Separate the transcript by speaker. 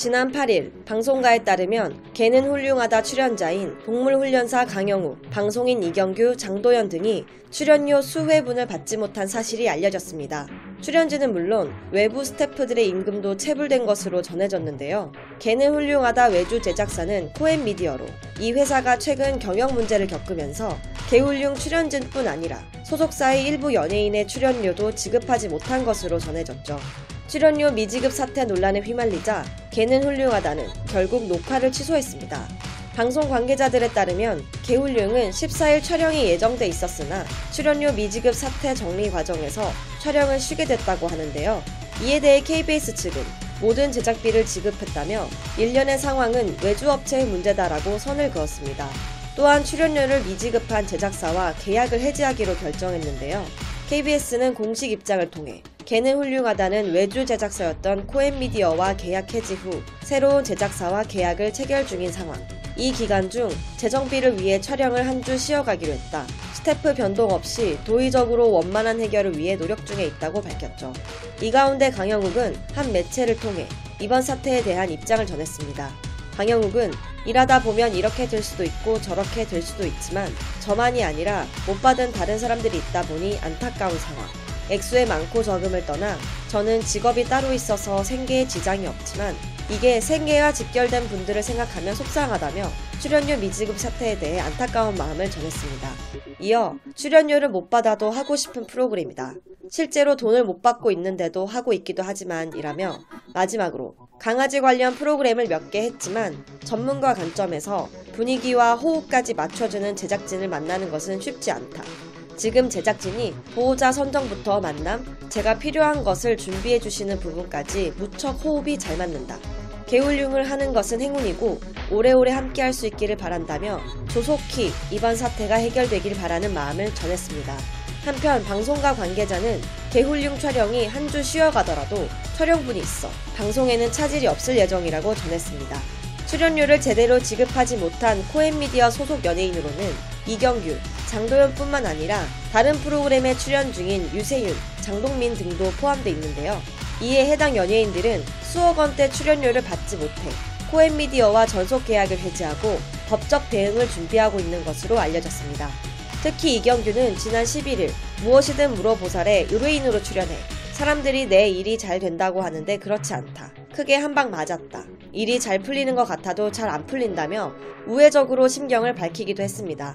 Speaker 1: 지난 8일 방송가에 따르면 개는 훌륭하다 출연자인 동물훈련사 강영우, 방송인 이경규, 장도연 등이 출연료 수회분을 받지 못한 사실이 알려졌습니다. 출연진은 물론 외부 스태프들의 임금도 체불된 것으로 전해졌는데요. 개는 훌륭하다 외주 제작사는 코엔 미디어로 이 회사가 최근 경영 문제를 겪으면서 개훌륭 출연진뿐 아니라 소속사의 일부 연예인의 출연료도 지급하지 못한 것으로 전해졌죠. 출연료 미지급 사태 논란에 휘말리자 개는 훌륭하다는 결국 녹화를 취소했습니다. 방송 관계자들에 따르면 개훌륭은 14일 촬영이 예정돼 있었으나 출연료 미지급 사태 정리 과정에서 촬영을 쉬게 됐다고 하는데요. 이에 대해 KBS 측은 모든 제작비를 지급했다며 일련의 상황은 외주업체의 문제다라고 선을 그었습니다. 또한 출연료를 미지급한 제작사와 계약을 해지하기로 결정했는데요. KBS는 공식 입장을 통해 개는 훌륭하다는 외주 제작사였던 코엔미디어와 계약 해지 후 새로운 제작사와 계약을 체결 중인 상황. 이 기간 중 재정비를 위해 촬영을 한 주 쉬어가기로 했다. 스태프 변동 없이 도의적으로 원만한 해결을 위해 노력 중에 있다고 밝혔죠. 이 가운데 강영욱은 한 매체를 통해 이번 사태에 대한 입장을 전했습니다. 강영욱은 일하다 보면 이렇게 될 수도 있고 저렇게 될 수도 있지만 저만이 아니라 못 받은 다른 사람들이 있다 보니 안타까운 상황. 액수의 많고 적음을 떠나 저는 직업이 따로 있어서 생계에 지장이 없지만 이게 생계와 직결된 분들을 생각하면 속상하다며 출연료 미지급 사태에 대해 안타까운 마음을 전했습니다. 이어 출연료를 못 받아도 하고 싶은 프로그램이다. 실제로 돈을 못 받고 있는데도 하고 있기도 하지만 이라며 마지막으로 강아지 관련 프로그램을 몇 개 했지만 전문가 관점에서 분위기와 호흡까지 맞춰주는 제작진을 만나는 것은 쉽지 않다. 지금 제작진이 보호자 선정부터 만남, 제가 필요한 것을 준비해 주시는 부분까지 무척 호흡이 잘 맞는다. 개울융을 하는 것은 행운이고 오래오래 함께 할 수 있기를 바란다며 조속히 이번 사태가 해결되길 바라는 마음을 전했습니다. 한편 방송가 관계자는 개훌륭 촬영이 한 주 쉬어가더라도 촬영분이 있어 방송에는 차질이 없을 예정이라고 전했습니다. 출연료를 제대로 지급하지 못한 코엔미디어 소속 연예인으로는 이경규, 장도연뿐만 아니라 다른 프로그램에 출연 중인 유세윤, 장동민 등도 포함돼 있는데요. 이에 해당 연예인들은 수억 원대 출연료를 받지 못해 코엔미디어와 전속 계약을 해지하고 법적 대응을 준비하고 있는 것으로 알려졌습니다. 특히 이경규는 지난 11일 무엇이든 물어보살에 의뢰인으로 출연해 사람들이 내 일이 잘 된다고 하는데 그렇지 않다. 크게 한 방 맞았다. 일이 잘 풀리는 것 같아도 잘 안 풀린다며 우회적으로 심경을 밝히기도 했습니다.